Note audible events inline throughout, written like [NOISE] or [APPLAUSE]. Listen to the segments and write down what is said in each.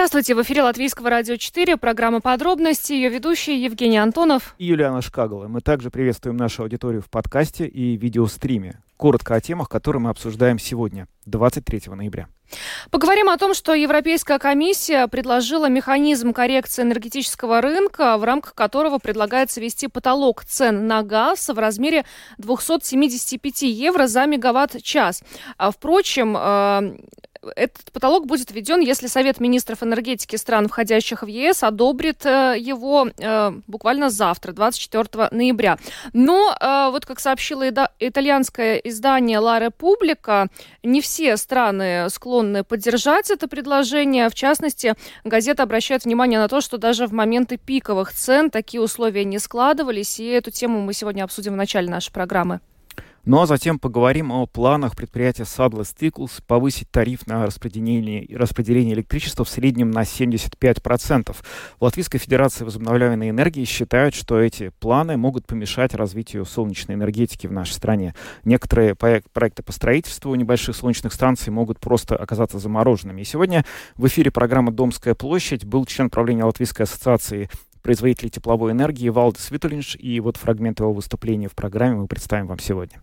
Здравствуйте, в эфире Латвийского радио 4, программа «Подробности», ее ведущие Евгений Антонов и Юлиана Шкагала. Мы также приветствуем нашу аудиторию в подкасте и видеостриме. Коротко о темах, которые мы обсуждаем сегодня, 23 ноября. Поговорим о том, что Европейская комиссия предложила механизм коррекции энергетического рынка, в рамках которого предлагается ввести потолок цен на газ в размере 275 евро за мегаватт-час. А, впрочем, э, этот потолок будет введен, если Совет министров энергетики стран, входящих в ЕС, одобрит э, его э, буквально завтра, 24 ноября. Но, э, вот как сообщило итальянское издание «Ла Република», не все страны склонны поддержать это предложение. В частности, газета обращает внимание на то, что даже в моменты пиковых цен такие условия не складывались, и эту тему мы сегодня обсудим в начале нашей программы. Ну а затем поговорим о планах предприятия Sadler Stickles повысить тариф на распределение, распределение электричества в среднем на 75%. В Латвийской Федерации возобновляемой энергии считают, что эти планы могут помешать развитию солнечной энергетики в нашей стране. Некоторые проекты по строительству небольших солнечных станций могут просто оказаться замороженными. И сегодня в эфире программы «Домская площадь» был член правления Латвийской ассоциации производителей тепловой энергии Валдес Витулинш. И вот фрагмент его выступления в программе мы представим вам сегодня.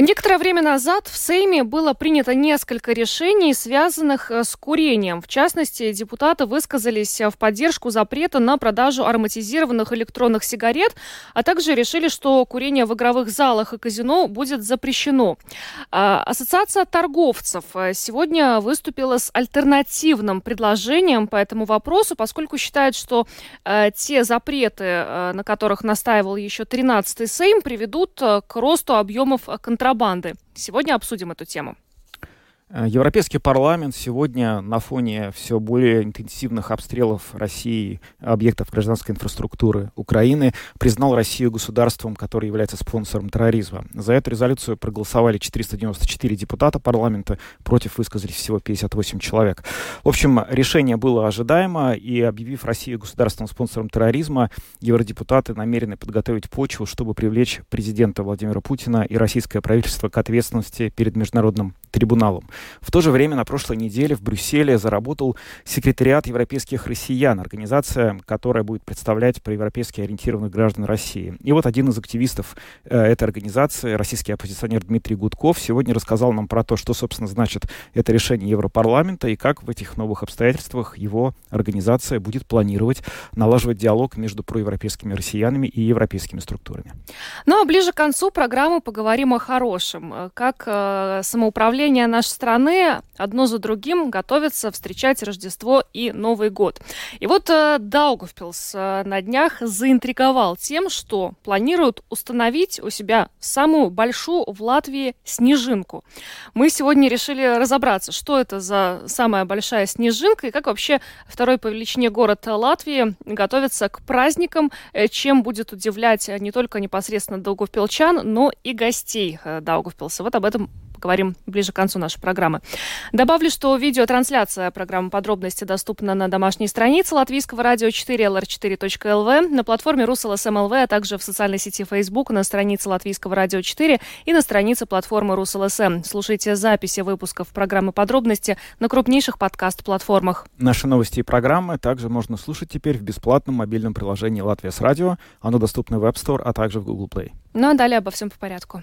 Некоторое время назад в Сейме было принято несколько решений, связанных э, с курением. В частности, депутаты высказались в поддержку запрета на продажу ароматизированных электронных сигарет, а также решили, что курение в игровых залах и казино будет запрещено. А, Ассоциация торговцев э, сегодня выступила с альтернативным предложением по этому вопросу, поскольку считает, что э, те запреты, на которых настаивал еще 13-й Сейм, приведут к росту объемов контрабанды контрабанды. Сегодня обсудим эту тему. Э, Европейский парламент сегодня на фоне все более интенсивных обстрелов России объектов гражданской инфраструктуры Украины признал Россию государством, которое является спонсором терроризма. За эту резолюцию проголосовали 494 депутата парламента, против высказались всего 58 человек. В общем, решение было ожидаемо, и объявив Россию государственным спонсором терроризма, евродепутаты намерены подготовить почву, чтобы привлечь президента Владимира Путина и российское правительство к ответственности перед Международным трибуналом. В то же время на прошлой неделе в Брюсселе заработал секретариат европейских россиян, организация, которая будет представлять проевропейски ориентированных граждан России. И вот один из активистов э, этой организации, российский оппозиционер Дмитрий Гудков, сегодня рассказал нам про то, что, собственно, значит это решение Европарламента и как в этих новых обстоятельствах его организация будет планировать налаживать диалог между проевропейскими россиянами и европейскими структурами. Ну а ближе к концу программы поговорим о хорошем. Как э, самоуправление нашей страны одно за другим готовятся встречать Рождество и Новый год. И вот э, Даугавпилс э, на днях заинтриговал тем, что планируют установить у себя самую большую в Латвии снежинку. Мы сегодня решили разобраться, что это за самая большая снежинка и как вообще второй по величине город Латвии готовится к праздникам, э, чем будет удивлять не только непосредственно Даугавпилчан, но и гостей Даугавпилса. Вот об этом поговорим ближе к концу нашей программы. Добавлю, что видеотрансляция программы «Подробности» доступна на домашней странице Латвийского радио 4 lr4.lv, на платформе rus.lsm.lv, а также в социальной сети Facebook, на странице Латвийского радио 4 и на странице платформы Rus.LSM. Слушайте записи выпусков программы «Подробности» на крупнейших подкаст-платформах. Наши новости и программы также можно слушать теперь в бесплатном мобильном приложении «Латвия с радио». Оно доступно в App Store, а также в Google Play. Ну а далее обо всем по порядку.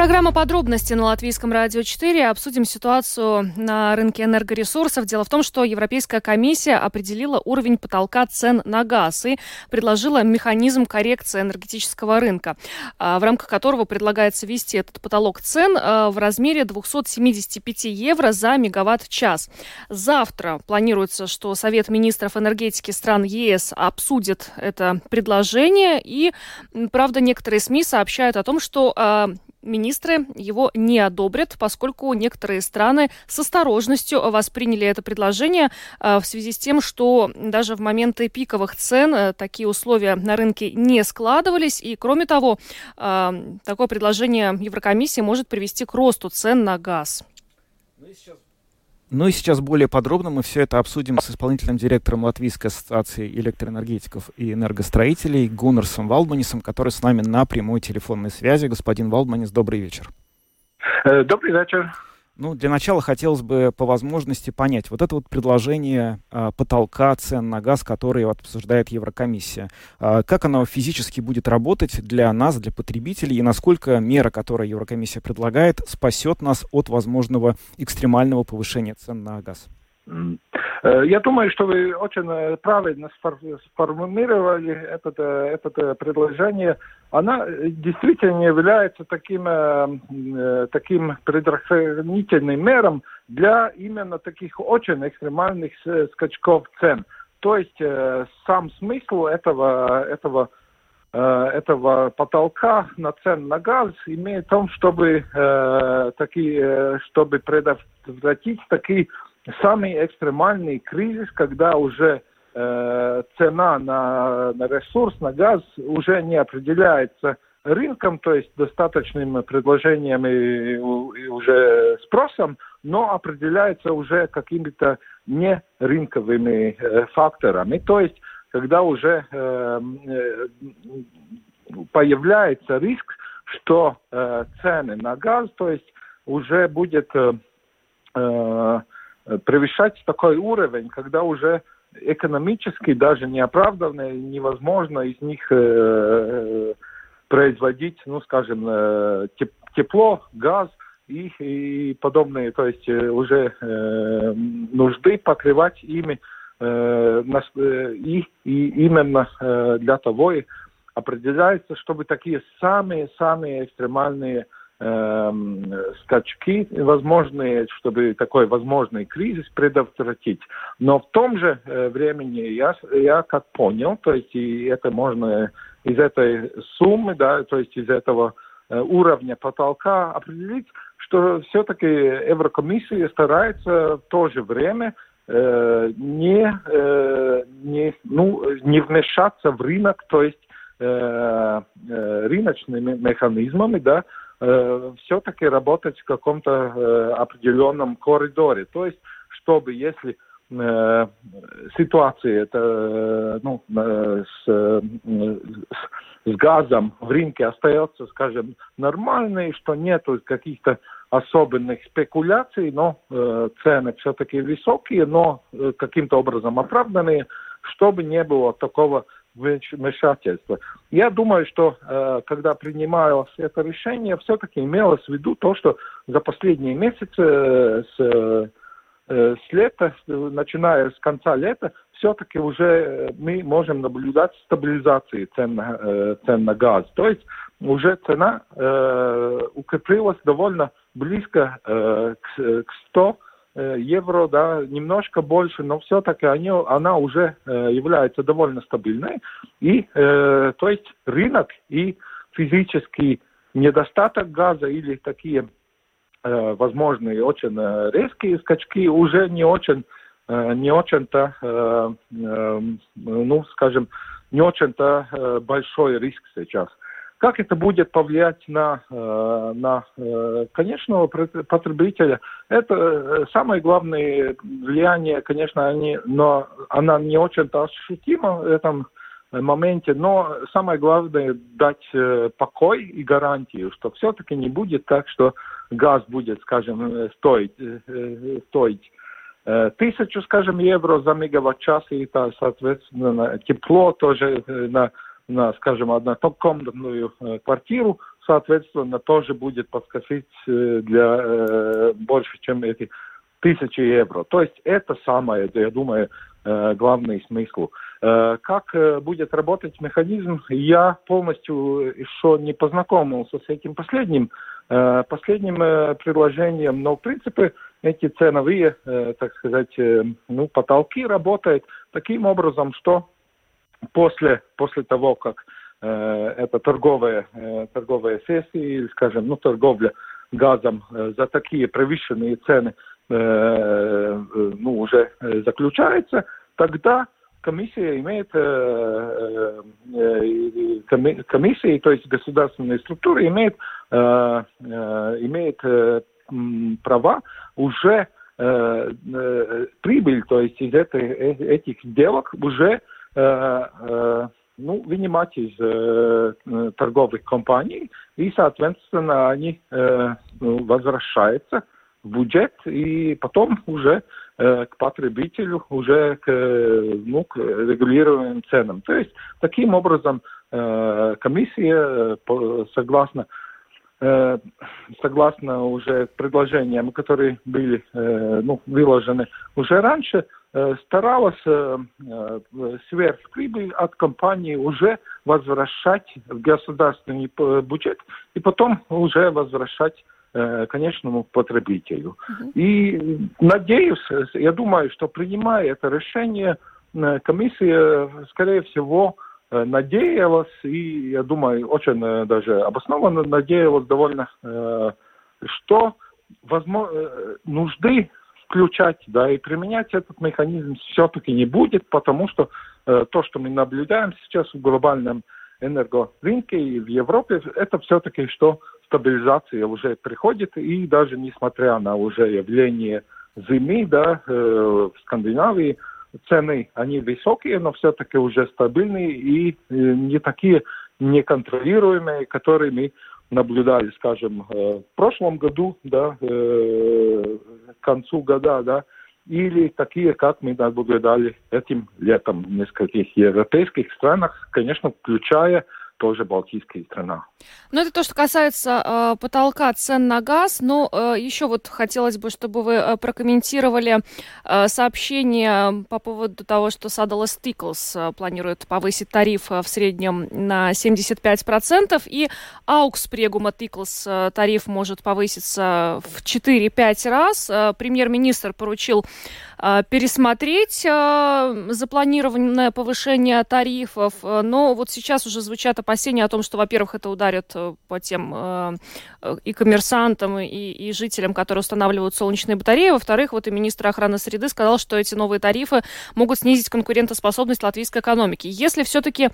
Программа «Подробности» на Латвийском радио 4. Обсудим ситуацию на рынке энергоресурсов. Дело в том, что Европейская комиссия определила уровень потолка цен на газ и предложила механизм коррекции энергетического рынка, а, в рамках которого предлагается ввести этот потолок цен а, в размере 275 евро за мегаватт-час. Завтра планируется, что Совет министров энергетики стран ЕС обсудит это предложение. И, правда, некоторые СМИ сообщают о том, что а, министры его не одобрят, поскольку некоторые страны с осторожностью восприняли это предложение в связи с тем, что даже в моменты пиковых цен такие условия на рынке не складывались. И, кроме того, такое предложение Еврокомиссии может привести к росту цен на газ. Ну сейчас ну и сейчас более подробно мы все это обсудим с исполнительным директором Латвийской ассоциации электроэнергетиков и энергостроителей Гуннерсом Валдманисом, который с нами на прямой телефонной связи. Господин Валдманис, добрый вечер. Э, добрый вечер. Ну, для начала хотелось бы по возможности понять, вот это вот предложение э, потолка цен на газ, который обсуждает Еврокомиссия, э, как оно физически будет работать для нас, для потребителей, и насколько мера, которую Еврокомиссия предлагает, спасет нас от возможного экстремального повышения цен на газ? Э, я думаю, что вы очень э, правильно сформулировали это, э, это предложение. Она действительно является таким, таким предохранительным мером для именно таких очень экстремальных скачков цен. То есть сам смысл этого, этого этого потолка на цен на газ имеет в том, чтобы, э, такие, чтобы предотвратить такие самый экстремальный кризис, когда уже э, цена на, на ресурс, на газ уже не определяется рынком, то есть достаточным предложением и, и уже спросом, но определяется уже какими-то не рынковыми э, факторами. То есть, когда уже э, э, появляется риск, что э, цены на газ, то есть уже будет э, э превышать такой уровень, когда уже экономически даже неоправданно невозможно из них э, э, производить, ну, скажем, э, теп тепло, газ и, и подобные, то есть э, уже э, нужды покрывать ими э, э, и, и именно э, для того и определяется, чтобы такие самые-самые экстремальные Эм, скачки возможные, чтобы такой возможный кризис предотвратить. Но в том же э, времени я, я как понял, то есть и это можно из этой суммы, да, то есть из этого э, уровня потолка определить, что все-таки Еврокомиссия старается в то же время э, не, э, не, ну, не вмешаться в рынок, то есть э, э, рыночными механизмами, да, э, все-таки работать в каком-то э, определенном коридоре. То есть, чтобы если э, ситуация это, ну, с, с газом в рынке остается, скажем, нормальной, что нету каких-то особенных спекуляций, но э, цены все-таки высокие, но э, каким-то образом оправданные, чтобы не было такого вмешательства. Я думаю, что э, когда принималось это решение, все-таки имелось в виду то, что за последние месяцы э, с, э, с лета, начиная с конца лета, все-таки уже мы можем наблюдать стабилизацию цен цен на газ. То есть уже цена укрепилась довольно близко к, к 100 Э, евро, да, немножко больше, но все-таки они, она уже э, является довольно стабильной. И, э, то есть, рынок и физический недостаток газа или такие э, возможные очень э, резкие скачки уже не очень, э, не очень-то, э, э, ну, скажем, не очень-то э, большой риск сейчас. Как это будет повлиять на, э, на э, конечного потребителя? Это э, самое главное влияние, конечно, они, но она не очень-то ощутима в этом моменте, но самое главное дать покой и гарантию, что все-таки не будет так, что газ будет, скажем, стоить, стоить тысячу, скажем, евро за мегаватт-час, и, соответственно, тепло тоже на на, скажем, однокомнатную э, квартиру, соответственно, тоже будет подскочить э, для э, больше, чем эти тысячи евро. То есть это самое, я думаю, главный смысл. Как будет работать механизм, я полностью еще не познакомился с этим последним, последним предложением, но в принципе эти ценовые, так сказать, ну, потолки работают таким образом, что после, после того, как это торговые, торговые сессии, или, скажем, ну, торговля газом за такие повышенные цены ну, уже заключается, тогда комиссия имеет комиссии, то есть государственные структуры имеют, имеет права уже э, э, прибыль, то есть из этой, э, этих сделок уже э, э, ну, вынимать из э, торговых компаний, и, соответственно, они ну, возвращаются в бюджет, и потом уже к потребителю, уже к, ну, к регулируемым ценам. То есть, таким образом, э, комиссия, э, согласно Э, согласно уже предложениям, которые были ну, выложены уже раньше, старалась сверхприбыль от компании уже возвращать в государственный бюджет и потом уже возвращать конечному потребителю. Uh-huh. И надеюсь, я думаю, что принимая это решение, комиссия, скорее всего, Э, надеялась, и, я думаю, очень э, даже обоснованно надеялась довольно, э, что возможно, нужды включать, да, и применять этот механизм все-таки не будет, потому что то, что мы наблюдаем сейчас в глобальном энергорынке и в Европе, это все-таки что стабилизация уже приходит, и даже несмотря на уже явление зимы, да, в Скандинавии, цены, они высокие, но все-таки уже стабильные и э, не такие неконтролируемые, которые мы наблюдали, скажем, э, в прошлом году, да, э, к концу года, да, или такие, как мы наблюдали этим летом в нескольких европейских странах, конечно, включая тоже Балтийская страна. Ну, это то, что касается э, потолка цен на газ. Но э, еще вот хотелось бы, чтобы вы э, прокомментировали э, сообщение по поводу того, что Садалас Тиклс э, планирует повысить тариф э, в среднем на 75%, и Аукс Прегума Тиклс э, тариф может повыситься в 4-5 раз. Э, премьер-министр поручил э, пересмотреть э, запланированное повышение тарифов, но вот сейчас уже звучат опасения о том, что, во-первых, это ударит э, по тем э, э, и коммерсантам, и, и жителям, которые устанавливают солнечные батареи. Во-вторых, вот и министр охраны среды сказал, что эти новые тарифы могут снизить конкурентоспособность латвийской экономики. Если все-таки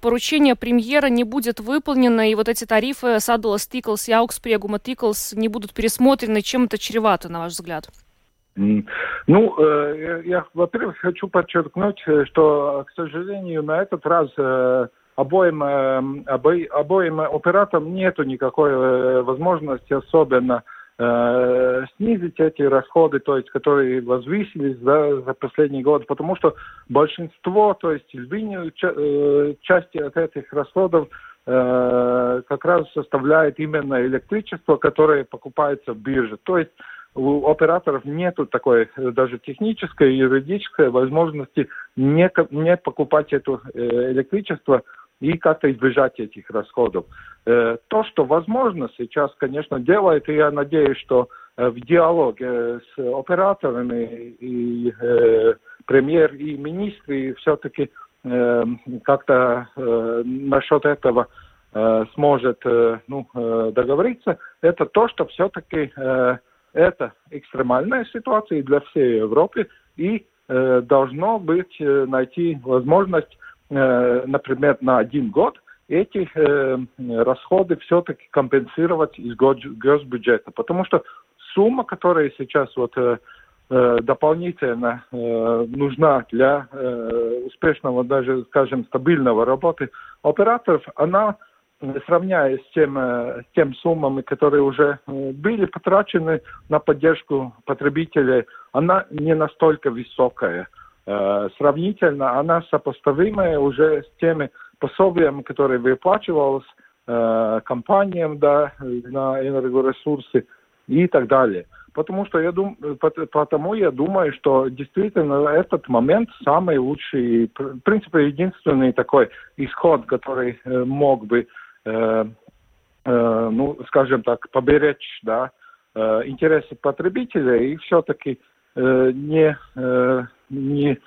поручение премьера не будет выполнено, и вот эти тарифы Садула Стиклс и Аукспрегума Тиклс не будут пересмотрены, чем это чревато, на ваш взгляд? Ну, я, во-первых, хочу подчеркнуть, что, к сожалению, на этот раз обоим, эм, обоим, обоим операторам нету никакой э, возможности особенно э, снизить эти расходы, то есть, которые возвысились да, за последний год, потому что большинство, то есть львиную э, части от этих расходов э, как раз составляет именно электричество, которое покупается в бирже. То есть у операторов нет такой даже технической, юридической возможности не, не покупать это электричество и как-то избежать этих расходов. Э, то, что возможно сейчас, конечно, делает, и я надеюсь, что э, в диалоге с операторами и э, премьер и министры все-таки э, как-то э, насчет этого э, сможет э, ну, э, договориться, это то, что все-таки э, это экстремальная ситуация для всей Европы и э, должно быть э, найти возможность Э, например, на один год, эти э, расходы все-таки компенсировать из госбюджета. Потому что сумма, которая сейчас вот э, э дополнительно э, нужна для э, успешного, даже, скажем, стабильного работы операторов, она сравняясь с тем, с тем суммами, которые уже были потрачены на поддержку потребителей, она не настолько высокая. Э, сравнительно она сопоставимая уже с теми пособиями, которые выплачивалось э, компаниям да, на энергоресурсы и так далее. Потому что я думаю, потому я думаю, что действительно этот момент самый лучший, в принципе, единственный такой исход, который э, мог бы, э, э, ну, скажем так, поберечь, да, э, интересы потребителя и все-таки э, не, э, не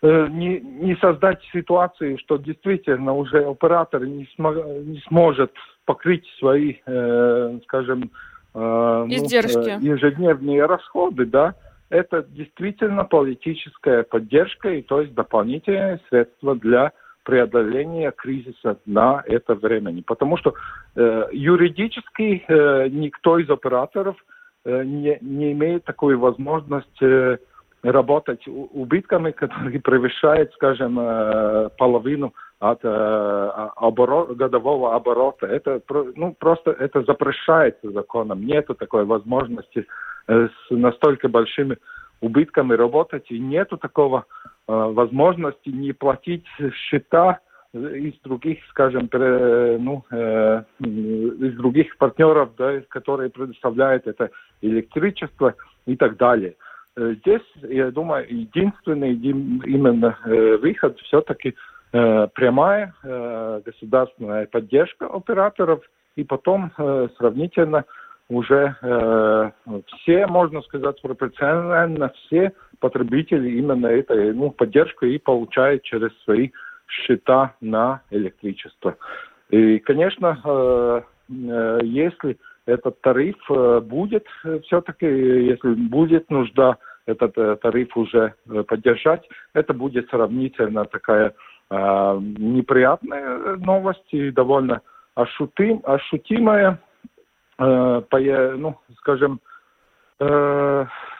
не, не создать ситуации, что действительно уже оператор не, смо- не сможет покрыть свои, э, скажем, э, Издержки. Ну, ежедневные расходы, да, это действительно политическая поддержка и то есть дополнительные средства для преодоления кризиса на это времени. Потому что э, юридически э, никто из операторов э, не, не имеет такой возможности э, работать убытками, которые превышают, скажем, э, половину от э, оборот, годового оборота. Это ну, просто это запрещается законом. Нет такой возможности э, с настолько большими убытками работать, и нету такого возможности не платить счета из других, скажем, ну, из других партнеров, да, которые предоставляют это электричество и так далее. Э, здесь, я думаю, единственный именно э, выход все-таки э, прямая государственная поддержка операторов и потом сравнительно уже все, можно сказать, пропорционально все потребители именно этой ну, поддержку и получают через свои счета на электричество. И, конечно, если этот тариф будет все-таки, если будет нужда этот тариф уже поддержать, это будет сравнительно такая неприятная новость и довольно ощутим, ощутимая, ну, скажем,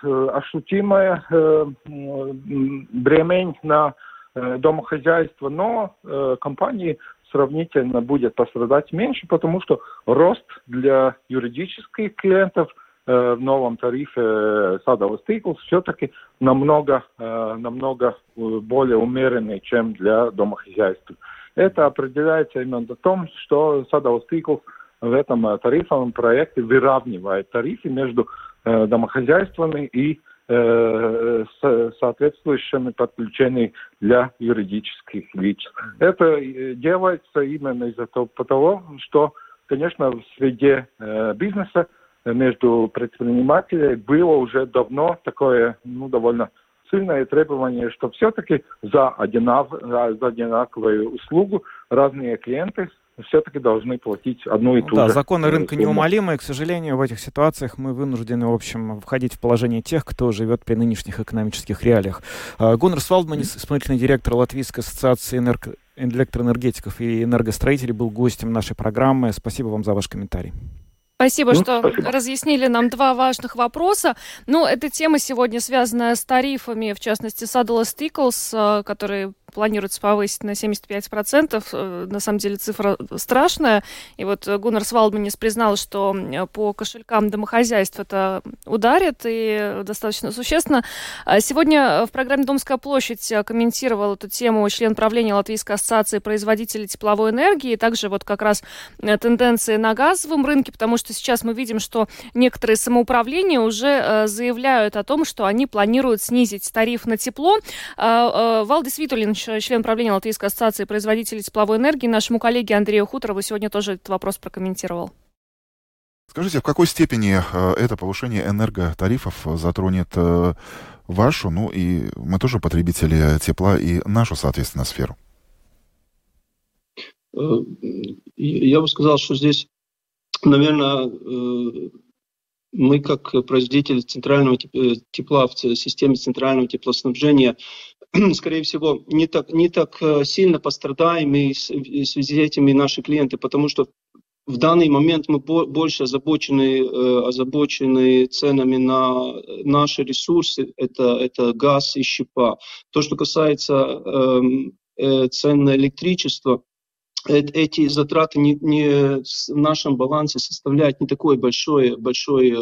ощутимая бремень на Э, домохозяйства, но э, компании сравнительно будет пострадать меньше, потому что рост для юридических клиентов э, в новом тарифе садовый стикл все-таки намного, э, намного более умеренный, чем для домохозяйств. Это определяется именно том, что садовый стикл в этом тарифовом проекте выравнивает тарифы между э, домохозяйствами и Э, с соответствующими подключениями для юридических лиц. Это э, делается именно из-за того, что, конечно, в среде э, бизнеса между предпринимателями было уже давно такое, ну, довольно сильное требование, что все-таки за, одинав, за одинаковую услугу разные клиенты все-таки должны платить одну и ту да, же. законы рынка сумму. неумолимы, и, к сожалению, в этих ситуациях мы вынуждены, в общем, входить в положение тех, кто живет при нынешних экономических реалиях. А, Гуннер Свалдманис, исполнительный директор Латвийской ассоциации энерго... электроэнергетиков и энергостроителей, был гостем нашей программы. Спасибо вам за ваш комментарий. Спасибо, ну, что спасибо. разъяснили нам два важных вопроса. Ну, эта тема сегодня связана с тарифами, в частности, Saddle Stickles, которые планируется повысить на 75%. Э, на самом деле цифра страшная. И вот Гуннар Свалдманис признал, что по кошелькам домохозяйств это ударит и достаточно существенно. А сегодня в программе «Домская площадь» комментировал эту тему член правления Латвийской ассоциации производителей тепловой энергии. И также вот как раз э, тенденции на газовом рынке, потому что сейчас мы видим, что некоторые самоуправления уже э, заявляют о том, что они планируют снизить тариф на тепло. А, Валдис Витулин член правления Латвийской ассоциации производителей тепловой энергии, нашему коллеге Андрею Хуторову сегодня тоже этот вопрос прокомментировал. Скажите, в какой степени э, это повышение энерготарифов затронет э, вашу, ну и мы тоже потребители тепла и нашу, соответственно, сферу? Э, я бы сказал, что здесь, наверное, мы как производитель центрального тепла в системе центрального теплоснабжения [CLEARS THROAT] скорее всего, не так, не так э, сильно пострадаем и в связи с этими наши клиенты, потому что в данный момент мы больше озабочены, э, озабочены ценами на наши ресурсы, это, это газ и щепа. То, что касается эм, э, цен на электричество, эти затраты не, не в нашем балансе составляют не такой большой, большой,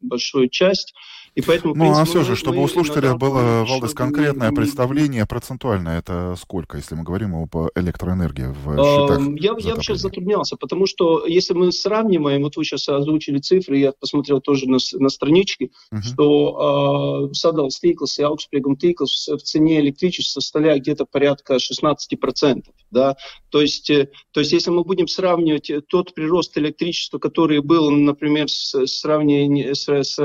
большой часть. И поэтому, ну, принципе, а все же, чтобы у слушателя было, Валдес, конкретное представление процентуальное, это сколько, если мы говорим об электроэнергии в счетах? Я, я сейчас затруднялся, потому что если мы сравниваем, вот вы сейчас озвучили цифры, я посмотрел тоже на, на страничке, uh-huh. что э, Садал Стиклс и Аукспрегум Тиклс в цене электричества составляют где-то порядка 16%. Да? То, есть, э, то есть если мы будем сравнивать тот прирост электричества, который был, например, с, сравнение, с, с,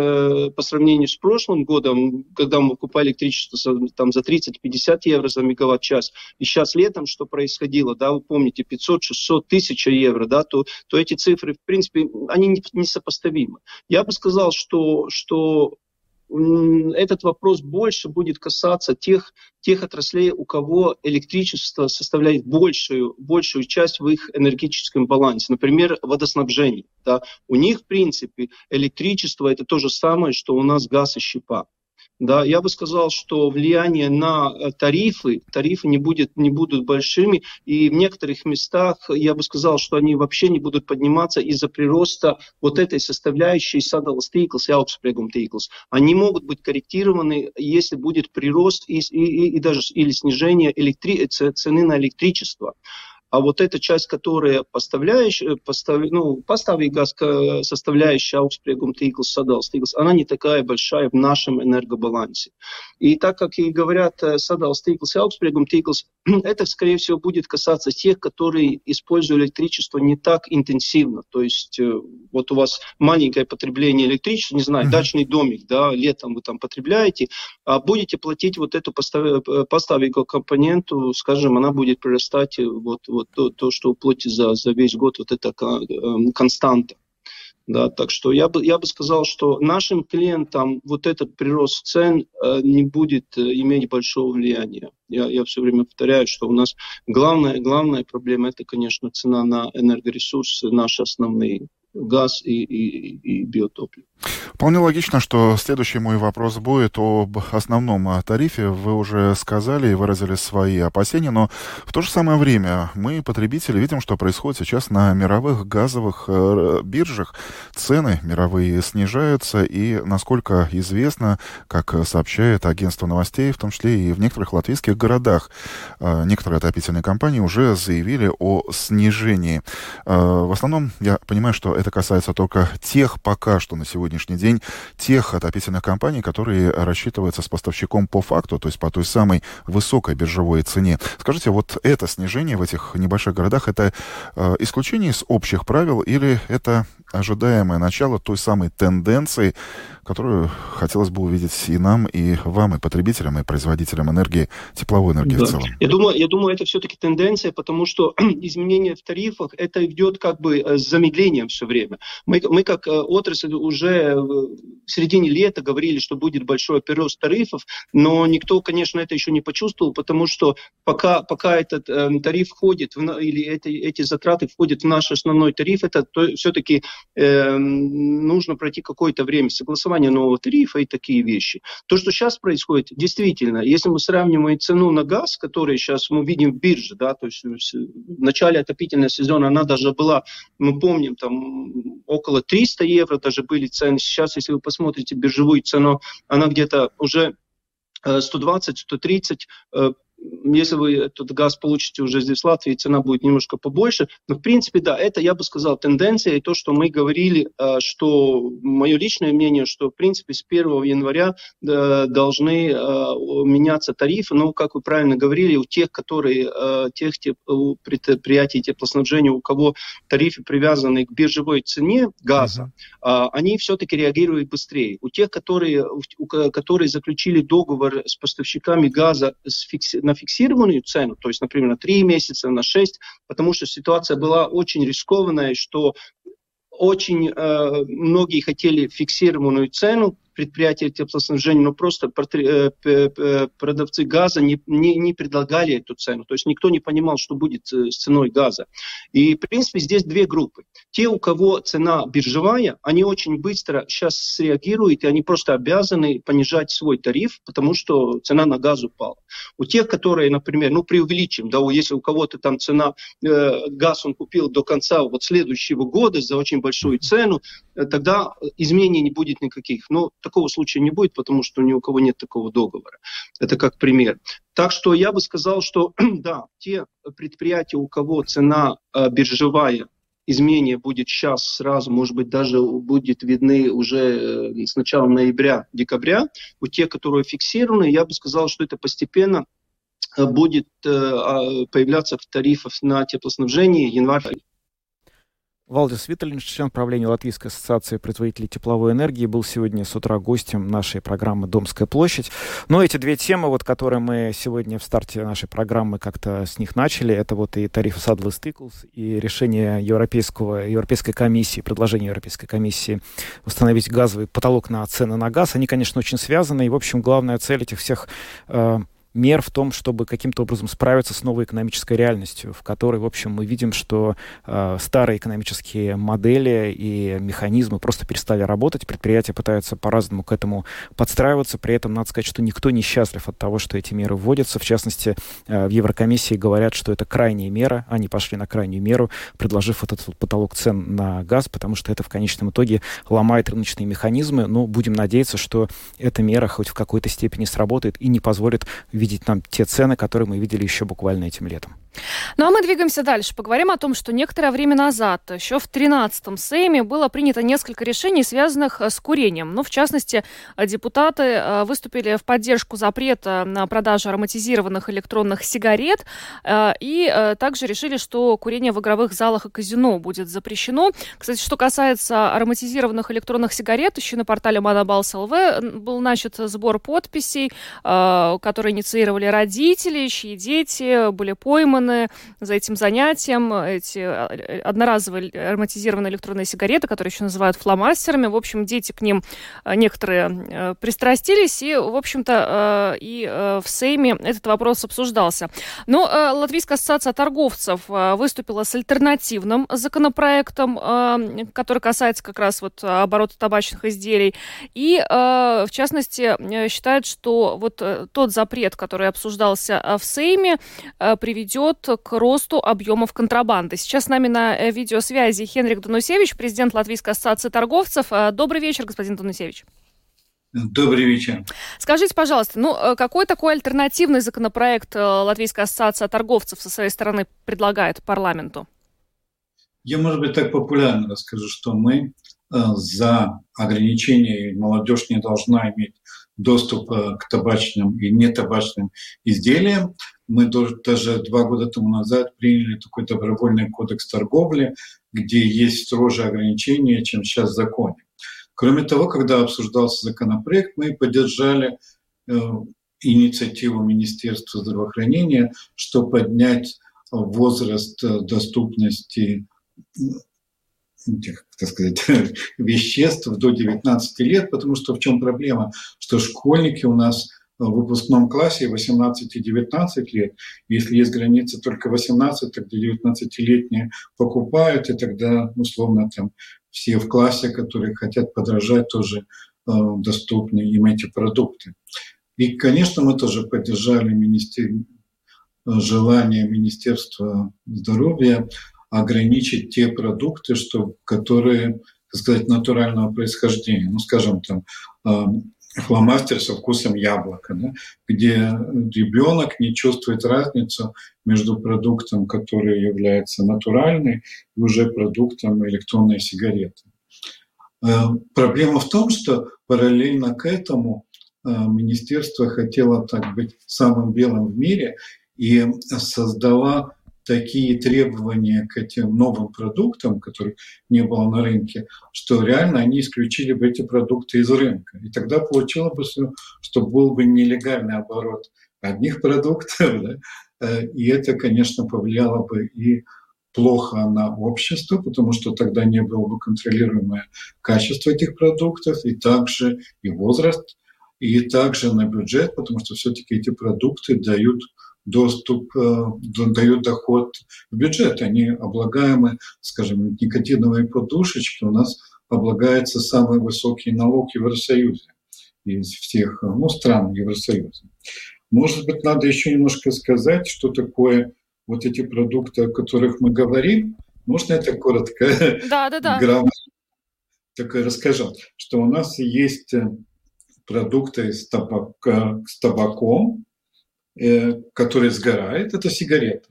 по сравнению сравнению с прошлым годом, когда мы покупали электричество там, за 30-50 евро за мегаватт-час, и сейчас летом что происходило, да, вы помните, 500-600 тысяч евро, да, то, то эти цифры, в принципе, они несопоставимы. Я бы сказал, что, что этот вопрос больше будет касаться тех, тех отраслей, у кого электричество составляет большую, большую часть в их энергетическом балансе. Например, водоснабжение. Да. У них, в принципе, электричество – это то же самое, что у нас газ и щепа. Да, я бы сказал, что влияние на э, тарифы, тарифы не, будет, не будут большими, и в некоторых местах я бы сказал, что они вообще не будут подниматься из-за прироста вот этой составляющей sadals tīkls, augstspreguma tīkls. Они могут быть корректированы, если будет прирост и, и, и даже или снижение электри... цены на электричество. А вот эта часть, которая поставляющая, постав, ну, поставīgās составляющая аукспрегум tīkls, sadals tīkls, она не такая большая в нашем энергобалансе. И так как и говорят sadals tīkls и аукспрегум tīkls, [CLEARS THROAT] это, скорее всего, будет касаться тех, которые используют электричество не так интенсивно. То есть э, вот у вас маленькое потребление электричества, не знаю, mm-hmm. дачный домик, да, летом вы там потребляете, а будете платить вот эту поставику э, компоненту, скажем, она будет прирастать вот, вот то, то что уплатить за, за весь год, вот это эм, константа. Да, так что я бы, я бы сказал, что нашим клиентам вот этот прирост цен э, не будет э, иметь большого влияния. Я, я все время повторяю, что у нас главная, главная проблема это, конечно, цена на энергоресурсы, наши основные газ и, и, и биотопливо. Вполне логично, что следующий мой вопрос будет об основном тарифе. Вы уже сказали и выразили свои опасения, но в то же самое время мы, потребители, видим, что происходит сейчас на мировых газовых э, биржах. Цены мировые снижаются, и, насколько известно, как сообщает агентство новостей, в том числе и в некоторых латвийских городах, э, некоторые отопительные компании уже заявили о снижении. Э, в основном, я понимаю, что это касается только тех пока что на сегодняшний день, тех отопительных компаний, которые рассчитываются с поставщиком по факту, то есть по той самой высокой биржевой цене. Скажите, вот это снижение в этих небольших городах, это э, исключение из общих правил или это ожидаемое начало той самой тенденции, которую хотелось бы увидеть и нам, и вам, и потребителям, и производителям энергии, тепловой энергии да. в целом? Я думаю, я думаю, это все-таки тенденция, потому что [CLEARS THROAT] изменение в тарифах, это идет как бы э, с замедлением все время. Мы, мы как э, отрасль уже в середине лета говорили, что будет большой прирост тарифов, но никто, конечно, это еще не почувствовал, потому что пока, пока этот э, тариф входит, в, или эти, эти затраты входят в наш основной тариф, это все-таки э, нужно пройти какое-то время согласования нового тарифа и такие вещи. То, что сейчас происходит, действительно, если мы сравниваем цену на газ, который сейчас мы видим в бирже, да, то есть в начале отопительного сезона она даже была, мы помним, там около 300 евро даже были цены. Сейчас, если вы посмотрите биржевую цену, она где-то уже 120-130 э, если вы этот газ получите уже здесь в Латвии, цена будет немножко побольше. Но, в принципе, да, это, я бы сказал, тенденция. И то, что мы говорили, э, что мое личное мнение, что, в принципе, с 1 января э, должны э, меняться тарифы. Но, как вы правильно говорили, у тех, которые, тех у предприятий теплоснабжения, у кого тарифы привязаны к биржевой цене газа, uh-huh. они все-таки реагируют быстрее. У тех, которые, у, которые заключили договор с поставщиками газа с фикси, на фиксированную цену, то есть, например, на 3 месяца, на 6, потому что ситуация была очень рискованная, что очень э, многие хотели фиксированную цену, предприятия теплоснабжения, но просто э, продавцы газа не, не, не предлагали эту цену. То есть никто не понимал, что будет э, с ценой газа. И, в принципе, здесь две группы. Те, у кого цена биржевая, они очень быстро сейчас среагируют, и они просто обязаны понижать свой тариф, потому что цена на газ упала. У тех, которые, например, ну, преувеличим, да, если у кого-то там цена, э, газ он купил до конца вот следующего года за очень большую цену, э, тогда изменений не будет никаких. Но такого случая не будет, потому что ни у кого нет такого договора. Это как пример. Так что я бы сказал, что [CLEARS THROAT] да, те предприятия, у кого цена э, биржевая изменение будет сейчас сразу, может быть, даже будет видны уже э, с начала ноября-декабря. У тех, которые фиксированы, я бы сказал, что это постепенно э, будет а, появляться в тарифах на теплоснабжение январь Валдис Виталин, член правления Латвийской ассоциации производителей тепловой энергии, был сегодня с утра гостем нашей программы «Домская площадь». Но эти две темы, вот, которые мы сегодня в старте нашей программы как-то с них начали, это вот и тарифы Садлы Стыклс, и решение Европейского, Европейской комиссии, предложение Европейской комиссии установить газовый потолок на цены на газ, они, конечно, очень связаны. И, в общем, главная цель этих всех э, мер в том, чтобы каким-то образом справиться с новой экономической реальностью, в которой, в общем, мы видим, что э, старые экономические модели и механизмы просто перестали работать, предприятия пытаются по-разному к этому подстраиваться, при этом надо сказать, что никто не счастлив от того, что эти меры вводятся, в частности, э, в Еврокомиссии говорят, что это крайняя мера, они пошли на крайнюю меру, предложив этот вот потолок цен на газ, потому что это в конечном итоге ломает рыночные механизмы, но будем надеяться, что эта мера хоть в какой-то степени сработает и не позволит видеть нам те цены, которые мы видели еще буквально этим летом. Ну а мы двигаемся дальше. Поговорим о том, что некоторое время назад, еще в 13-м Сейме, было принято несколько решений, связанных э, с курением. Ну, в частности, э, депутаты э, выступили в поддержку запрета на продажу ароматизированных электронных сигарет и также решили, что курение в игровых залах и казино будет запрещено. Кстати, что касается ароматизированных электронных сигарет, еще на портале ЛВ был начат сбор подписей, которые инициировали родители, чьи дети были пойманы за этим занятием. Эти э, одноразовые ароматизированные электронные сигареты, которые еще называют фломастерами. В общем, дети к ним э, некоторые э, пристрастились, и, в общем-то, и в Сейме этот вопрос обсуждался. Но Латвийская ассоциация торговцев выступила с альтернативным законопроектом, который касается как раз вот оборота табачных изделий. И, в частности, считает, что вот тот запрет, который обсуждался в Сейме, приведет ведет к росту объемов контрабанды. Сейчас с нами на э, видеосвязи Хенрик Дунусевич, президент Латвийской ассоциации торговцев. Э, добрый вечер, господин Дунусевич. Добрый вечер. Скажите, пожалуйста, ну э, какой такой альтернативный законопроект Латвийская ассоциация торговцев со своей стороны предлагает парламенту? Я, может быть, так популярно расскажу, что мы за ограничение, молодежь не должна иметь доступ к табачным и нетабачным изделиям. Мы даже два года тому назад приняли такой добровольный кодекс торговли, где есть строже ограничения, чем сейчас в законе. Кроме того, когда обсуждался законопроект, мы поддержали э, инициативу Министерства здравоохранения, что поднять возраст э, доступности этих, так сказать, [LAUGHS] веществ до 19 лет, потому что в чем проблема, что школьники у нас в выпускном классе 18 и 19 лет. Если есть граница только 18, тогда 19-летние покупают, и тогда, условно, там все в классе, которые хотят подражать, тоже э, доступны им эти продукты. И, конечно, мы тоже поддержали министер... желание Министерства здоровья ограничить те продукты, что, которые, так сказать, натурального происхождения. Ну, скажем, там, э, фломастер со вкусом яблока, да, где ребенок не чувствует разницу между продуктом, который является натуральным, и уже продуктом электронной сигареты. Э, проблема в том, что параллельно к этому э, министерство хотело так быть самым белым в мире и создала такие требования к этим новым продуктам, которых не было на рынке, что реально они исключили бы эти продукты из рынка. И тогда получилось бы, что был бы нелегальный оборот одних продуктов, [LAUGHS] да? Э, и это, конечно, повлияло бы и плохо на общество, потому что тогда не было бы контролируемое качество этих продуктов, и также и возраст, и также на бюджет, потому что все-таки эти продукты дают доступ, э, дают доход в бюджет. Они облагаемы, скажем, никотиновые подушечки у нас облагается самый высокий налог в Евросоюзе из всех ну, стран Евросоюза. Может быть, надо еще немножко сказать, что такое вот эти продукты, о которых мы говорим. Можно это коротко? Да, да, да. Грамотно такое расскажу, что у нас есть э, продукты с, табака, с табаком, Э, который сгорает, это сигарета.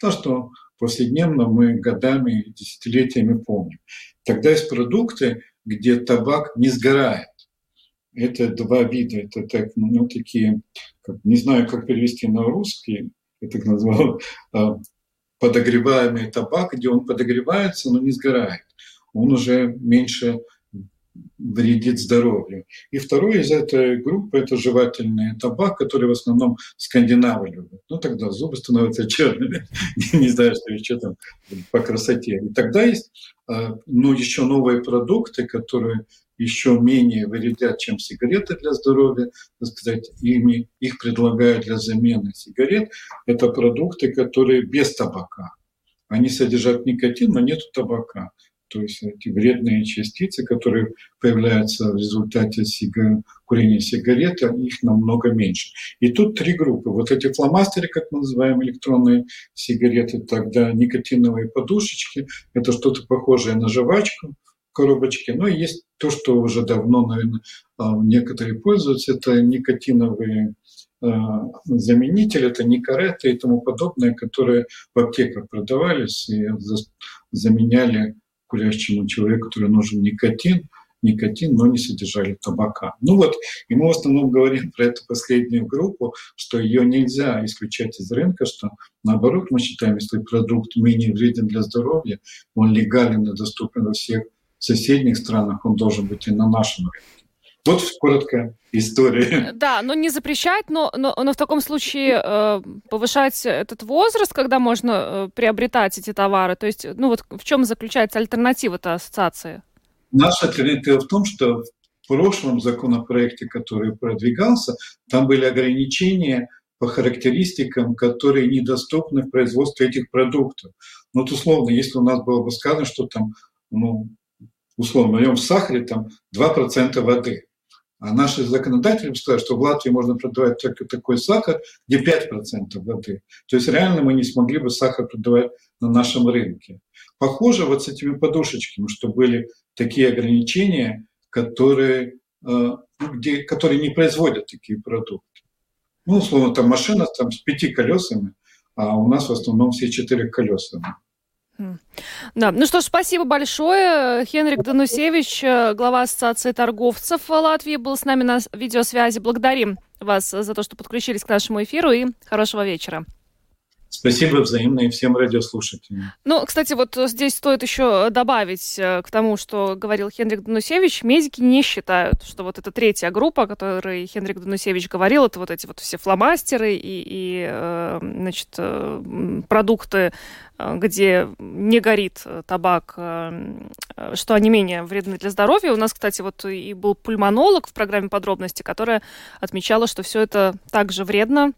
То, что повседневно мы годами, десятилетиями помним. Тогда есть продукты, где табак не сгорает. Это два вида. Это так, ну, такие, как, не знаю, как перевести на русский, я так назвал, а, подогреваемый табак, где он подогревается, но не сгорает. Он уже меньше вредит здоровью. И второй из этой группы – это жевательный табак, который в основном скандинавы любят. Ну, тогда зубы становятся [LAUGHS] черными. Не знаю, что еще там по красоте. И тогда есть а, ну, еще новые продукты, которые еще менее вредят, чем сигареты для здоровья, так сказать, ими, их предлагают для замены сигарет. Это продукты, которые без табака. Они содержат никотин, но нет табака то есть эти вредные частицы, которые появляются в результате сига... курения сигареты, их намного меньше. И тут три группы. Вот эти фломастеры, как мы называем электронные сигареты, тогда никотиновые подушечки, это что-то похожее на жвачку, коробочке. Но есть то, что уже давно, наверное, а, некоторые пользуются, это никотиновые а, заменители, это никареты и тому подобное, которые в аптеках продавались и заменяли курящему человеку, который нужен никотин, никотин, но не содержали табака. Ну вот, и мы в основном говорим про эту последнюю группу, что ее нельзя исключать из рынка, что наоборот мы считаем, если продукт менее вреден для здоровья, он легален и доступен во всех соседних странах, он должен быть и на нашем рынке. Вот коротко история. Да, но не запрещать, но, но, но в таком случае э, повышать этот возраст, когда можно э, приобретать эти товары. То есть, ну вот в чем заключается альтернатива-то ассоциации? Наша альтернатива в том, что в прошлом законопроекте, который продвигался, там были ограничения по характеристикам, которые недоступны в производстве этих продуктов. Ну, вот условно, если у нас было бы сказано, что там, ну, условно, в моем сахаре там 2% воды, наши законодатели сказали, что в Латвии можно продавать только такой сахар, где 5% воды. То есть реально мы не смогли бы сахар продавать на нашем рынке. Похоже вот с этими подушечками, что были такие ограничения, которые, э, ну, где, которые не производят такие продукты. Ну, условно, там машина там, с пяти колесами, а у нас в основном все четыре колесами. Да, ну что ж, спасибо большое. Хенрик Данусевич, э, глава Ассоциации торговцев Латвии, был с нами на видеосвязи. Благодарим вас за то, что подключились к нашему эфиру и хорошего вечера. Спасибо взаимно и всем радиослушателям. Ну, кстати, вот здесь стоит еще добавить э, к тому, что говорил Хенрик Данусевич. Медики не считают, что вот эта третья группа, о которой Хенрик Данусевич говорил, это вот эти вот все фломастеры и, и э, значит, э, продукты, где не горит табак, что они менее вредны для здоровья. У нас, кстати, вот и был пульмонолог в программе подробности, которая отмечала, что все это также вредно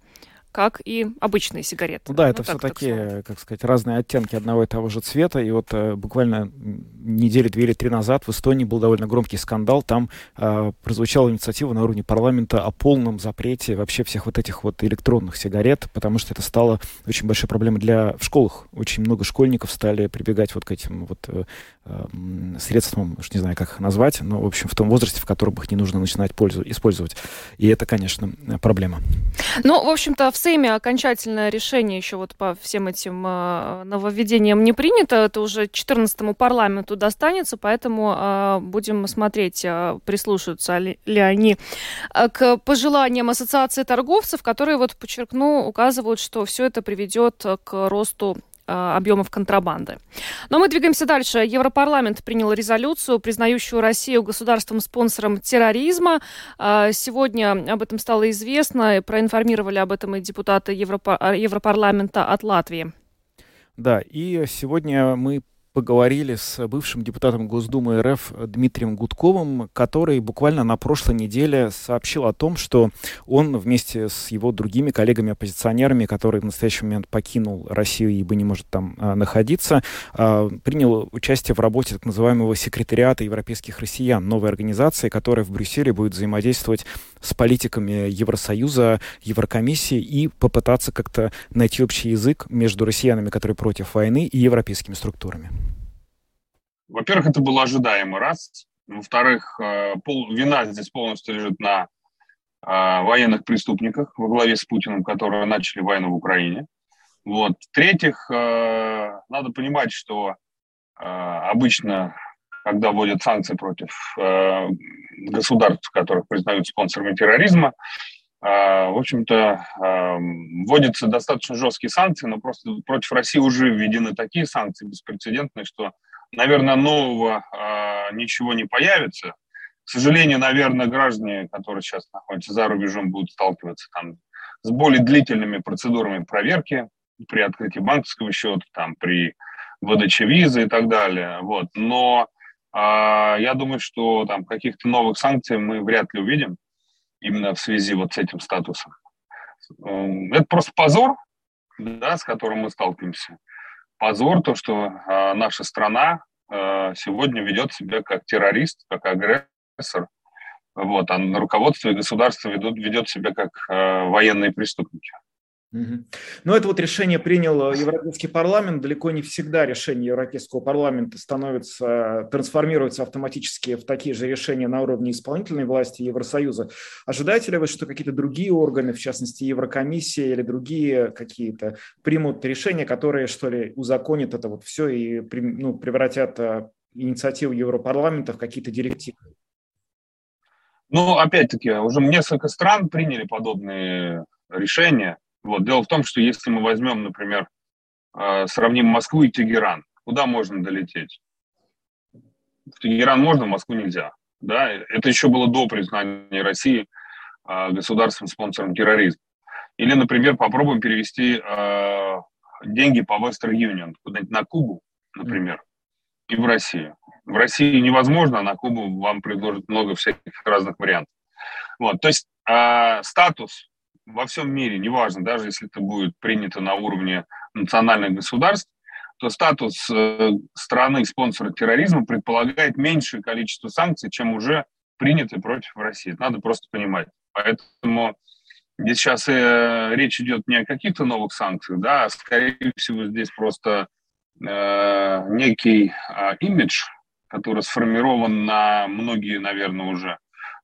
как и обычные сигареты. Ну, да, ну, это все такие, как сказать, разные оттенки одного и того же цвета. И вот э, буквально недели две или три назад в Эстонии был довольно громкий скандал. Там э, прозвучала инициатива на уровне парламента о полном запрете вообще всех вот этих вот электронных сигарет, потому что это стало очень большой проблемой для в школах. Очень много школьников стали прибегать вот к этим вот э, э, средствам, уж не знаю, как их назвать, но, в общем, в том возрасте, в котором их не нужно начинать пользу, использовать. И это, конечно, проблема. Ну, в общем-то, в Сейме окончательное решение еще вот по всем этим э, нововведениям не принято. Это уже 14-му парламенту достанется, поэтому э, будем смотреть, э, прислушаются ли, они к пожеланиям Ассоциации торговцев, которые, вот подчеркну, указывают, что все это приведет к росту объемов контрабанды. Но мы двигаемся дальше. Европарламент принял резолюцию, признающую Россию государством-спонсором терроризма. Э, сегодня об этом стало известно. Проинформировали об этом и депутаты Европарламента от Латвии. Да, и сегодня мы поговорили с бывшим депутатом Госдумы РФ Дмитрием Гудковым, который буквально на прошлой неделе сообщил о том, что он вместе с его другими коллегами-оппозиционерами, которые в настоящий момент покинул Россию и бы не может там а, находиться, а, принял участие в работе так называемого секретариата европейских россиян, новой организации, которая в Брюсселе будет взаимодействовать с политиками Евросоюза, Еврокомиссии и попытаться как-то найти общий язык между россиянами, которые против войны, и европейскими структурами. Во-первых, это было ожидаемо, раз. Во-вторых, э, пол, вина здесь полностью лежит на э, военных преступниках во главе с Путиным, которые начали войну в Украине. Вот. В-третьих, э, надо понимать, что обычно, когда вводят санкции против государств, которых признают спонсорами терроризма, в общем-то, вводятся достаточно жесткие санкции, но просто против России уже введены такие санкции беспрецедентные, что, наверное, нового ничего не появится. К сожалению, наверное, граждане, которые сейчас находятся за рубежом, будут сталкиваться там с более длительными процедурами проверки при открытии банковского счета, там, при выдаче визы и так далее. Вот. Но э, я думаю, что там каких-то новых санкций мы вряд ли увидим именно в связи вот с этим статусом. Эм, это просто позор, да, с которым мы сталкиваемся. Позор то, что э, наша страна э, сегодня ведет себя как террорист, как агрессор, вот, а руководство и государство ведут, ведет себя как э, военные преступники. Но это вот решение принял Европейский парламент. Далеко не всегда решения Европейского парламента становятся, трансформируются автоматически в такие же решения на уровне исполнительной власти Евросоюза. Ожидаете ли вы, что какие-то другие органы, в частности Еврокомиссия или другие какие-то, примут решения, которые, что ли, узаконят это вот все и ну, превратят э, инициативу Европарламента в какие-то директивы? Ну, опять-таки, уже несколько стран приняли подобные решения. Вот. Дело в том, что если мы возьмем, например, э, сравним Москву и Тегеран, куда можно долететь? В Тегеран можно, в Москву нельзя. Да? Это еще было до признания России э, государством-спонсором терроризма. Или, например, попробуем перевести э, деньги по Western Union куда-нибудь на Кубу, например, и в Россию. В России невозможно, а на Кубу вам предложат много всяких разных вариантов. Вот, то есть э, статус во всем мире, неважно, даже если это будет принято на уровне национальных государств, то статус э, страны спонсора терроризма предполагает меньшее количество санкций, чем уже приняты против России. надо просто понимать. Поэтому здесь сейчас э, речь идет не о каких-то новых санкциях, да, а скорее всего здесь просто э, некий э, имидж, который сформирован на многие, наверное, уже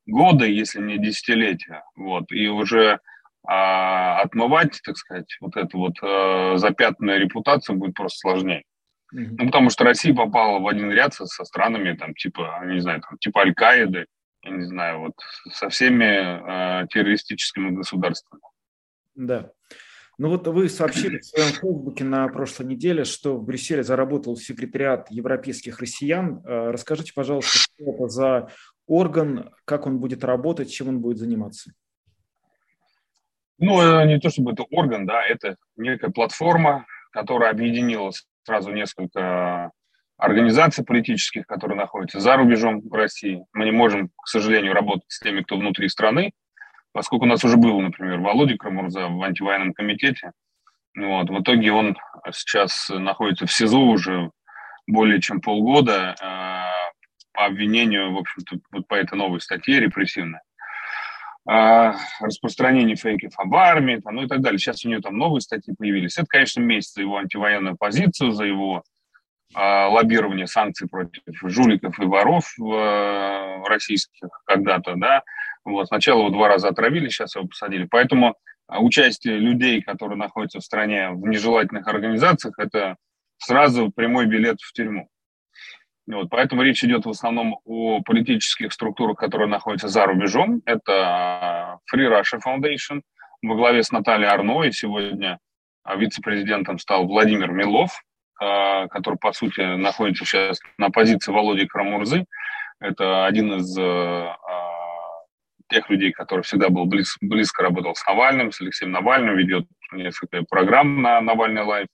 годы, если не десятилетия. Вот, и уже а отмывать, так сказать, вот эту вот э, запятнанную репутацию будет просто сложнее. Mm-hmm. Ну, потому что Россия попала в один ряд со, со странами, там, типа, не знаю, там, типа Аль-Каиды, я не знаю, вот со всеми э, террористическими государствами. Да. Ну вот вы сообщили в своем фейсбуке на прошлой неделе, что в Брюсселе заработал секретариат европейских россиян. Э, расскажите, пожалуйста, что это за орган, как он будет работать, чем он будет заниматься? Ну, э, не то чтобы это орган, да, это некая платформа, которая объединила сразу несколько организаций политических, которые находятся за рубежом в России. Мы не можем, к сожалению, работать с теми, кто внутри страны, поскольку у нас уже был, например, Володя Крамурза в антивоенном комитете. Вот, в итоге он сейчас находится в СИЗО уже более чем полгода э, по обвинению, в общем-то, вот по этой новой статье репрессивной. Распространение фейков об армии, там, ну и так далее. Сейчас у нее там новые статьи появились. Это, конечно, месть за его антивоенную позицию, за его а, лоббирование санкций против жуликов и воров э, российских когда-то, да. Вот, сначала его два раза отравили, сейчас его посадили. Поэтому а, участие людей, которые находятся в стране в нежелательных организациях, это сразу прямой билет в тюрьму. Вот, поэтому речь идет в основном о политических структурах, которые находятся за рубежом. Это Free Russia Foundation во главе с Натальей Арно, и сегодня а, вице-президентом стал Владимир Милов, а, который, по сути, находится сейчас на позиции Володи Крамурзы. Это один из тех людей, который всегда был близ, близко работал с Навальным, с Алексеем Навальным, ведет несколько программ на Навальный лайф.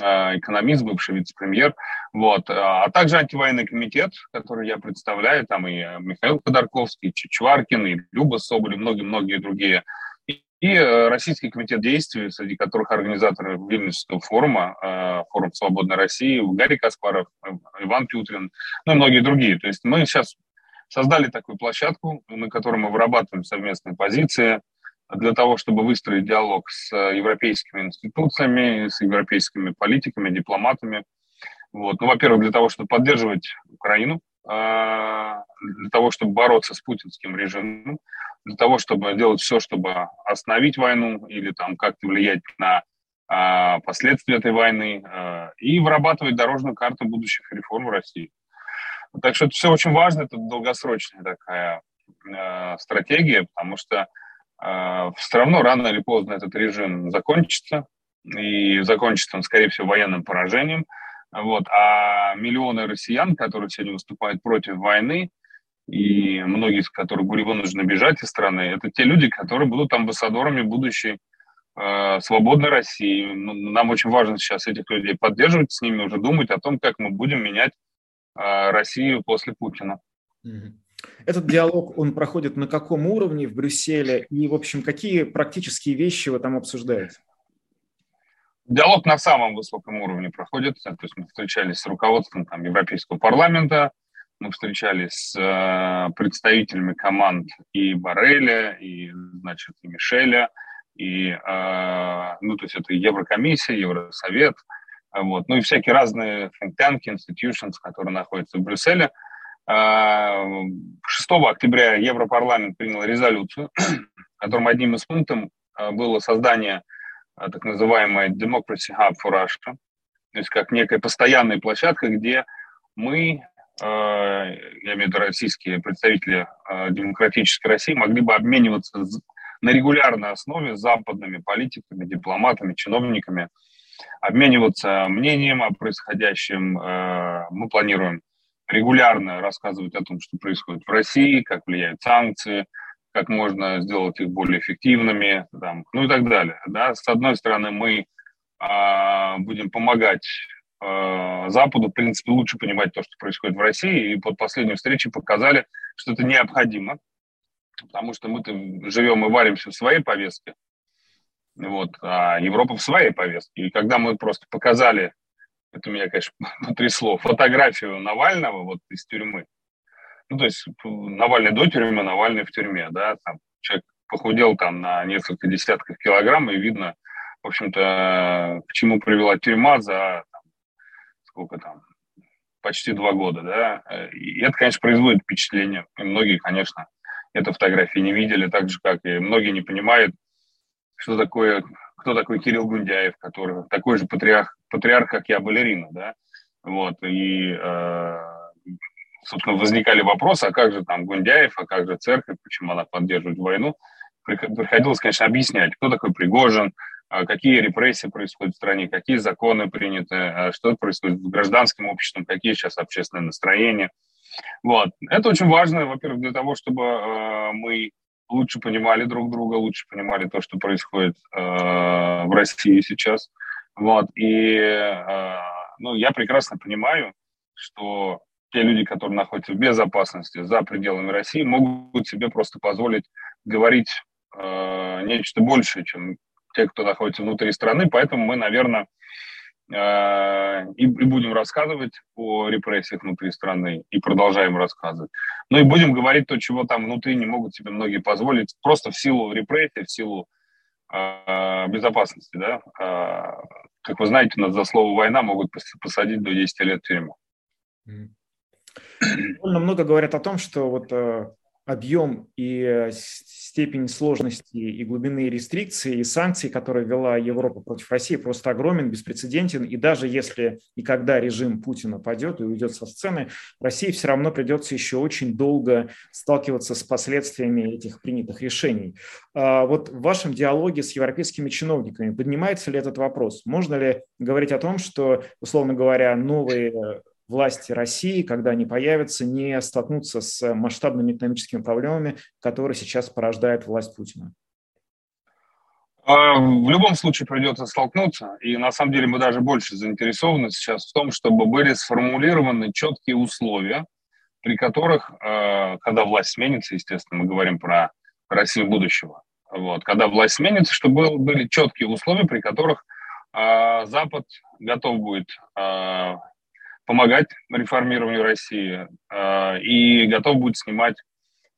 Э, экономист, бывший вице-премьер, вот, э, а также антивоенный комитет, который я представляю, там и Михаил Ходорковский, и Чичваркин, и Люба Соболь, и многие-многие другие, и, э, Российский комитет действий, среди которых организаторы Вильнюсского форума, форум «Свободной России», Гарри Каспаров, Иван Пютрин, ну и многие другие. То есть мы сейчас создали такую площадку, на которой мы вырабатываем совместные позиции, для того, чтобы выстроить диалог с э, европейскими институциями, с европейскими политиками, дипломатами. Вот. Ну, во-первых, для того, чтобы поддерживать Украину, а, для того, чтобы бороться с путинским режимом, для того, чтобы делать все, чтобы остановить войну или там как-то влиять на а, последствия этой войны и вырабатывать дорожную карту будущих реформ в России. Так что это все очень важно, это долгосрочная такая стратегия, потому что все равно рано или поздно этот режим закончится, и закончится он, скорее всего, военным поражением. Вот. А миллионы россиян, которые сегодня выступают против войны, и многие из которых были вынуждены бежать из страны, это те люди, которые будут амбассадорами будущей э, свободной России. Ну, нам очень важно сейчас этих людей поддерживать, с ними уже думать о том, как мы будем менять э, Россию после Путина. Этот диалог, он проходит на каком уровне в Брюсселе? И, в общем, какие практические вещи вы там обсуждаете? Диалог на самом высоком уровне проходит. То есть мы встречались с руководством там, Европейского парламента, мы встречались с э, представителями команд и Барреля, и, значит, и Мишеля, и, э, ну, то есть это Еврокомиссия, Евросовет, вот, ну и всякие разные think tank, institutions, которые находятся в Брюсселе. 6 э, октября Европарламент принял резолюцию, [CLEARS THROAT] которым одним из пунктов э, было создание э, так называемой Democracy Hub for Russia, то есть как некая постоянная площадка, где мы, я имею в виду российские представители демократической России, могли бы обмениваться на регулярной основе с западными политиками, дипломатами, чиновниками, обмениваться мнением о происходящем. Мы планируем регулярно рассказывать о том, что происходит в России, как влияют санкции, как можно сделать их более эффективными, там, ну и так далее. Да? С одной стороны, мы э, будем помогать э, Западу, в принципе, лучше понимать то, что происходит в России, и под последней встречей показали, что это необходимо, потому что мы-то живем и варимся в своей повестке, вот, а Европа в своей повестке. И когда мы просто показали это меня, конечно, [LAUGHS] потрясло, фотографию Навального вот из тюрьмы. Ну, то есть Навальный до тюрьмы, Навальный в тюрьме, да, там. Человек похудел там на несколько десятков килограмм, и видно, в общем-то, к чему привела тюрьма за там, сколько там, почти два года, да, и это, конечно, производит впечатление, и многие, конечно, эту фотографию не видели, так же, как и многие не понимают, что такое кто такой Кирилл Гундяев, который такой же патриарх, патриарх как я, балерина, да, вот, и, э, собственно, возникали вопросы, а как же там Гундяев, а как же церковь, почему она поддерживает войну, приходилось, конечно, объяснять, кто такой Пригожин, а какие репрессии происходят в стране, какие законы приняты, а что происходит с гражданским обществом, какие сейчас общественные настроения. Вот. Это очень важно, во-первых, для того, чтобы э, мы лучше понимали друг друга, лучше понимали то, что происходит э, в России сейчас. Вот. И э, ну, я прекрасно понимаю, что те люди, которые находятся в безопасности за пределами России, могут себе просто позволить говорить э, нечто большее, чем те, кто находится внутри страны. Поэтому мы, наверное, Э, и, и будем рассказывать о репрессиях внутри страны, и продолжаем рассказывать. Ну и будем говорить то, чего там внутри не могут себе многие позволить, просто в силу репрессий, в силу безопасности. Да? Э, как вы знаете, нас за слово «война» могут посадить до 10 лет в тюрьму. Довольно много говорят о том, что вот э, объем и э, степень сложности и глубины рестрикций и санкций, которые вела Европа против России, просто огромен, беспрецедентен. И даже если и когда режим Путина падет и уйдет со сцены, России все равно придется еще очень долго сталкиваться с последствиями этих принятых решений. А вот в вашем диалоге с европейскими чиновниками поднимается ли этот вопрос? Можно ли говорить о том, что, условно говоря, новые власти России, когда они появятся, не столкнутся с масштабными экономическими проблемами, которые сейчас порождает власть Путина? А, в любом случае придется столкнуться, и на самом деле мы даже больше заинтересованы сейчас в том, чтобы были сформулированы четкие условия, при которых, а, когда власть сменится, естественно, мы говорим про Россию будущего, вот, когда власть сменится, чтобы были четкие условия, при которых а, Запад готов будет помогать реформированию России э, и готов будет снимать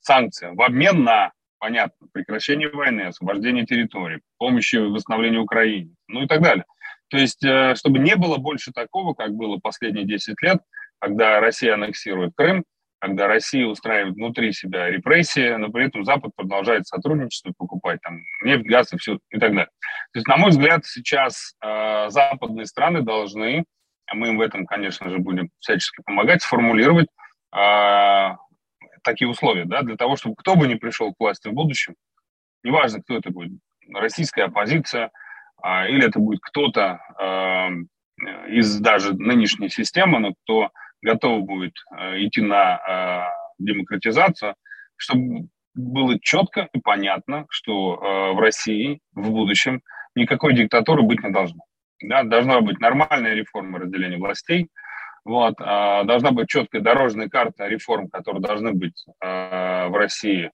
санкции в обмен на, понятно, прекращение войны, освобождение территорий, помощи в восстановлении Украины, ну и так далее. То есть, э, чтобы не было больше такого, как было последние 10 лет, когда Россия аннексирует Крым, когда Россия устраивает внутри себя репрессии, но при этом Запад продолжает сотрудничество, покупать там нефть, газ и все и так далее. То есть, на мой взгляд, сейчас э, западные страны должны мы им в этом, конечно же, будем всячески помогать, сформулировать э, такие условия, да, для того, чтобы кто бы ни пришел к власти в будущем, неважно, кто это будет, российская оппозиция, а, или это будет кто-то из даже нынешней системы, но кто готов будет идти на демократизацию, чтобы было четко и понятно, что в России в будущем никакой диктатуры быть не должно. Да, должна быть нормальная реформа разделения властей, вот, а, должна быть четкая дорожная карта реформ, которые должны быть а, в России,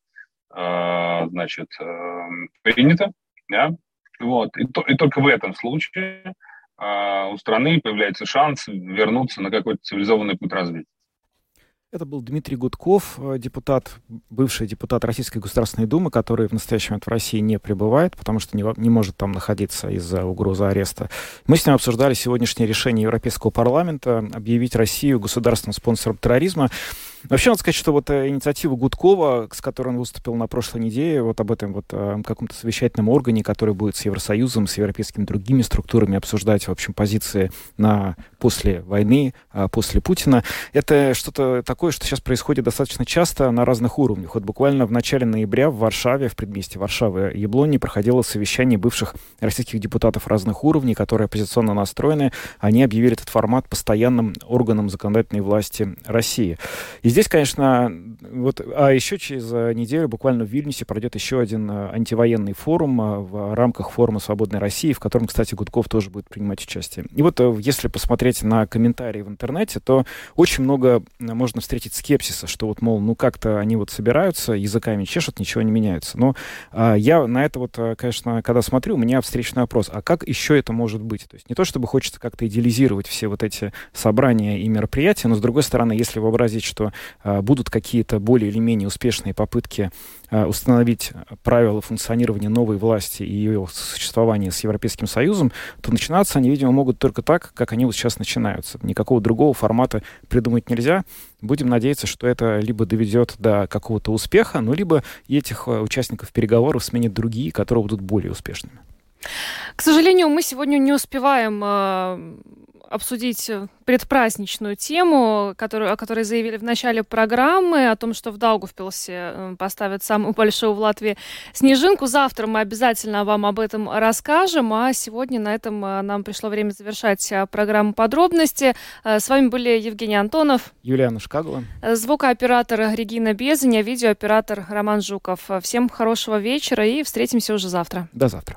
а, значит, а, принята, да, вот, и, то, и только в этом случае а, у страны появляется шанс вернуться на какой-то цивилизованный путь развития. Это был Дмитрий Гудков, э, депутат, бывший депутат Российской Государственной Думы, который в настоящий момент в России не пребывает, потому что не, не может там находиться из-за угрозы ареста. Мы с ним обсуждали сегодняшнее решение Европейского парламента объявить Россию государственным спонсором терроризма. Вообще, надо сказать, что вот э, инициатива Гудкова, с которой он выступил на прошлой неделе, вот об этом вот э, каком-то совещательном органе, который будет с Евросоюзом, с европейскими другими структурами обсуждать, в общем, позиции на после войны, а после Путина, это что-то такое, что сейчас происходит достаточно часто на разных уровнях. Вот буквально в начале ноября в Варшаве, в предместе Варшавы, Яблони, проходило совещание бывших российских депутатов разных уровней, которые оппозиционно настроены. Они объявили этот формат постоянным органом законодательной власти России. И здесь, конечно, вот, а еще через э, неделю буквально в Вильнюсе пройдет еще один э, антивоенный форум э, в рамках форума «Свободной России», в котором, кстати, Гудков тоже будет принимать участие. И вот если посмотреть на комментарии в интернете, то очень много можно встретить скепсиса, что вот, мол, ну как-то они вот собираются, языками чешут, ничего не меняется. Но а, я на это вот, конечно, когда смотрю, у меня встречный вопрос, а как еще это может быть? То есть не то, чтобы хочется как-то идеализировать все вот эти собрания и мероприятия, но, с другой стороны, если вообразить, что будут какие-то более или менее успешные попытки а, установить правила функционирования новой власти и ее существования с Европейским Союзом, то начинаться они, видимо, могут только так, как они вот сейчас начинаются. Никакого другого формата придумать нельзя. Будем надеяться, что это либо доведет до какого-то успеха, ну, либо этих а, участников переговоров сменят другие, которые будут более успешными. К сожалению, мы сегодня не успеваем обсудить э, предпраздничную тему, которую, о которой заявили в начале программы, о том, что в Даугавпилсе э, поставят самую большую в Латвии снежинку. Завтра мы обязательно вам об этом расскажем, а сегодня на этом э, нам пришло время завершать программу подробности. С вами были Евгений Антонов, Юлиана Шкагова, звукооператор Регина Безаня, видеооператор Роман Жуков. Всем хорошего вечера и встретимся уже завтра. До завтра.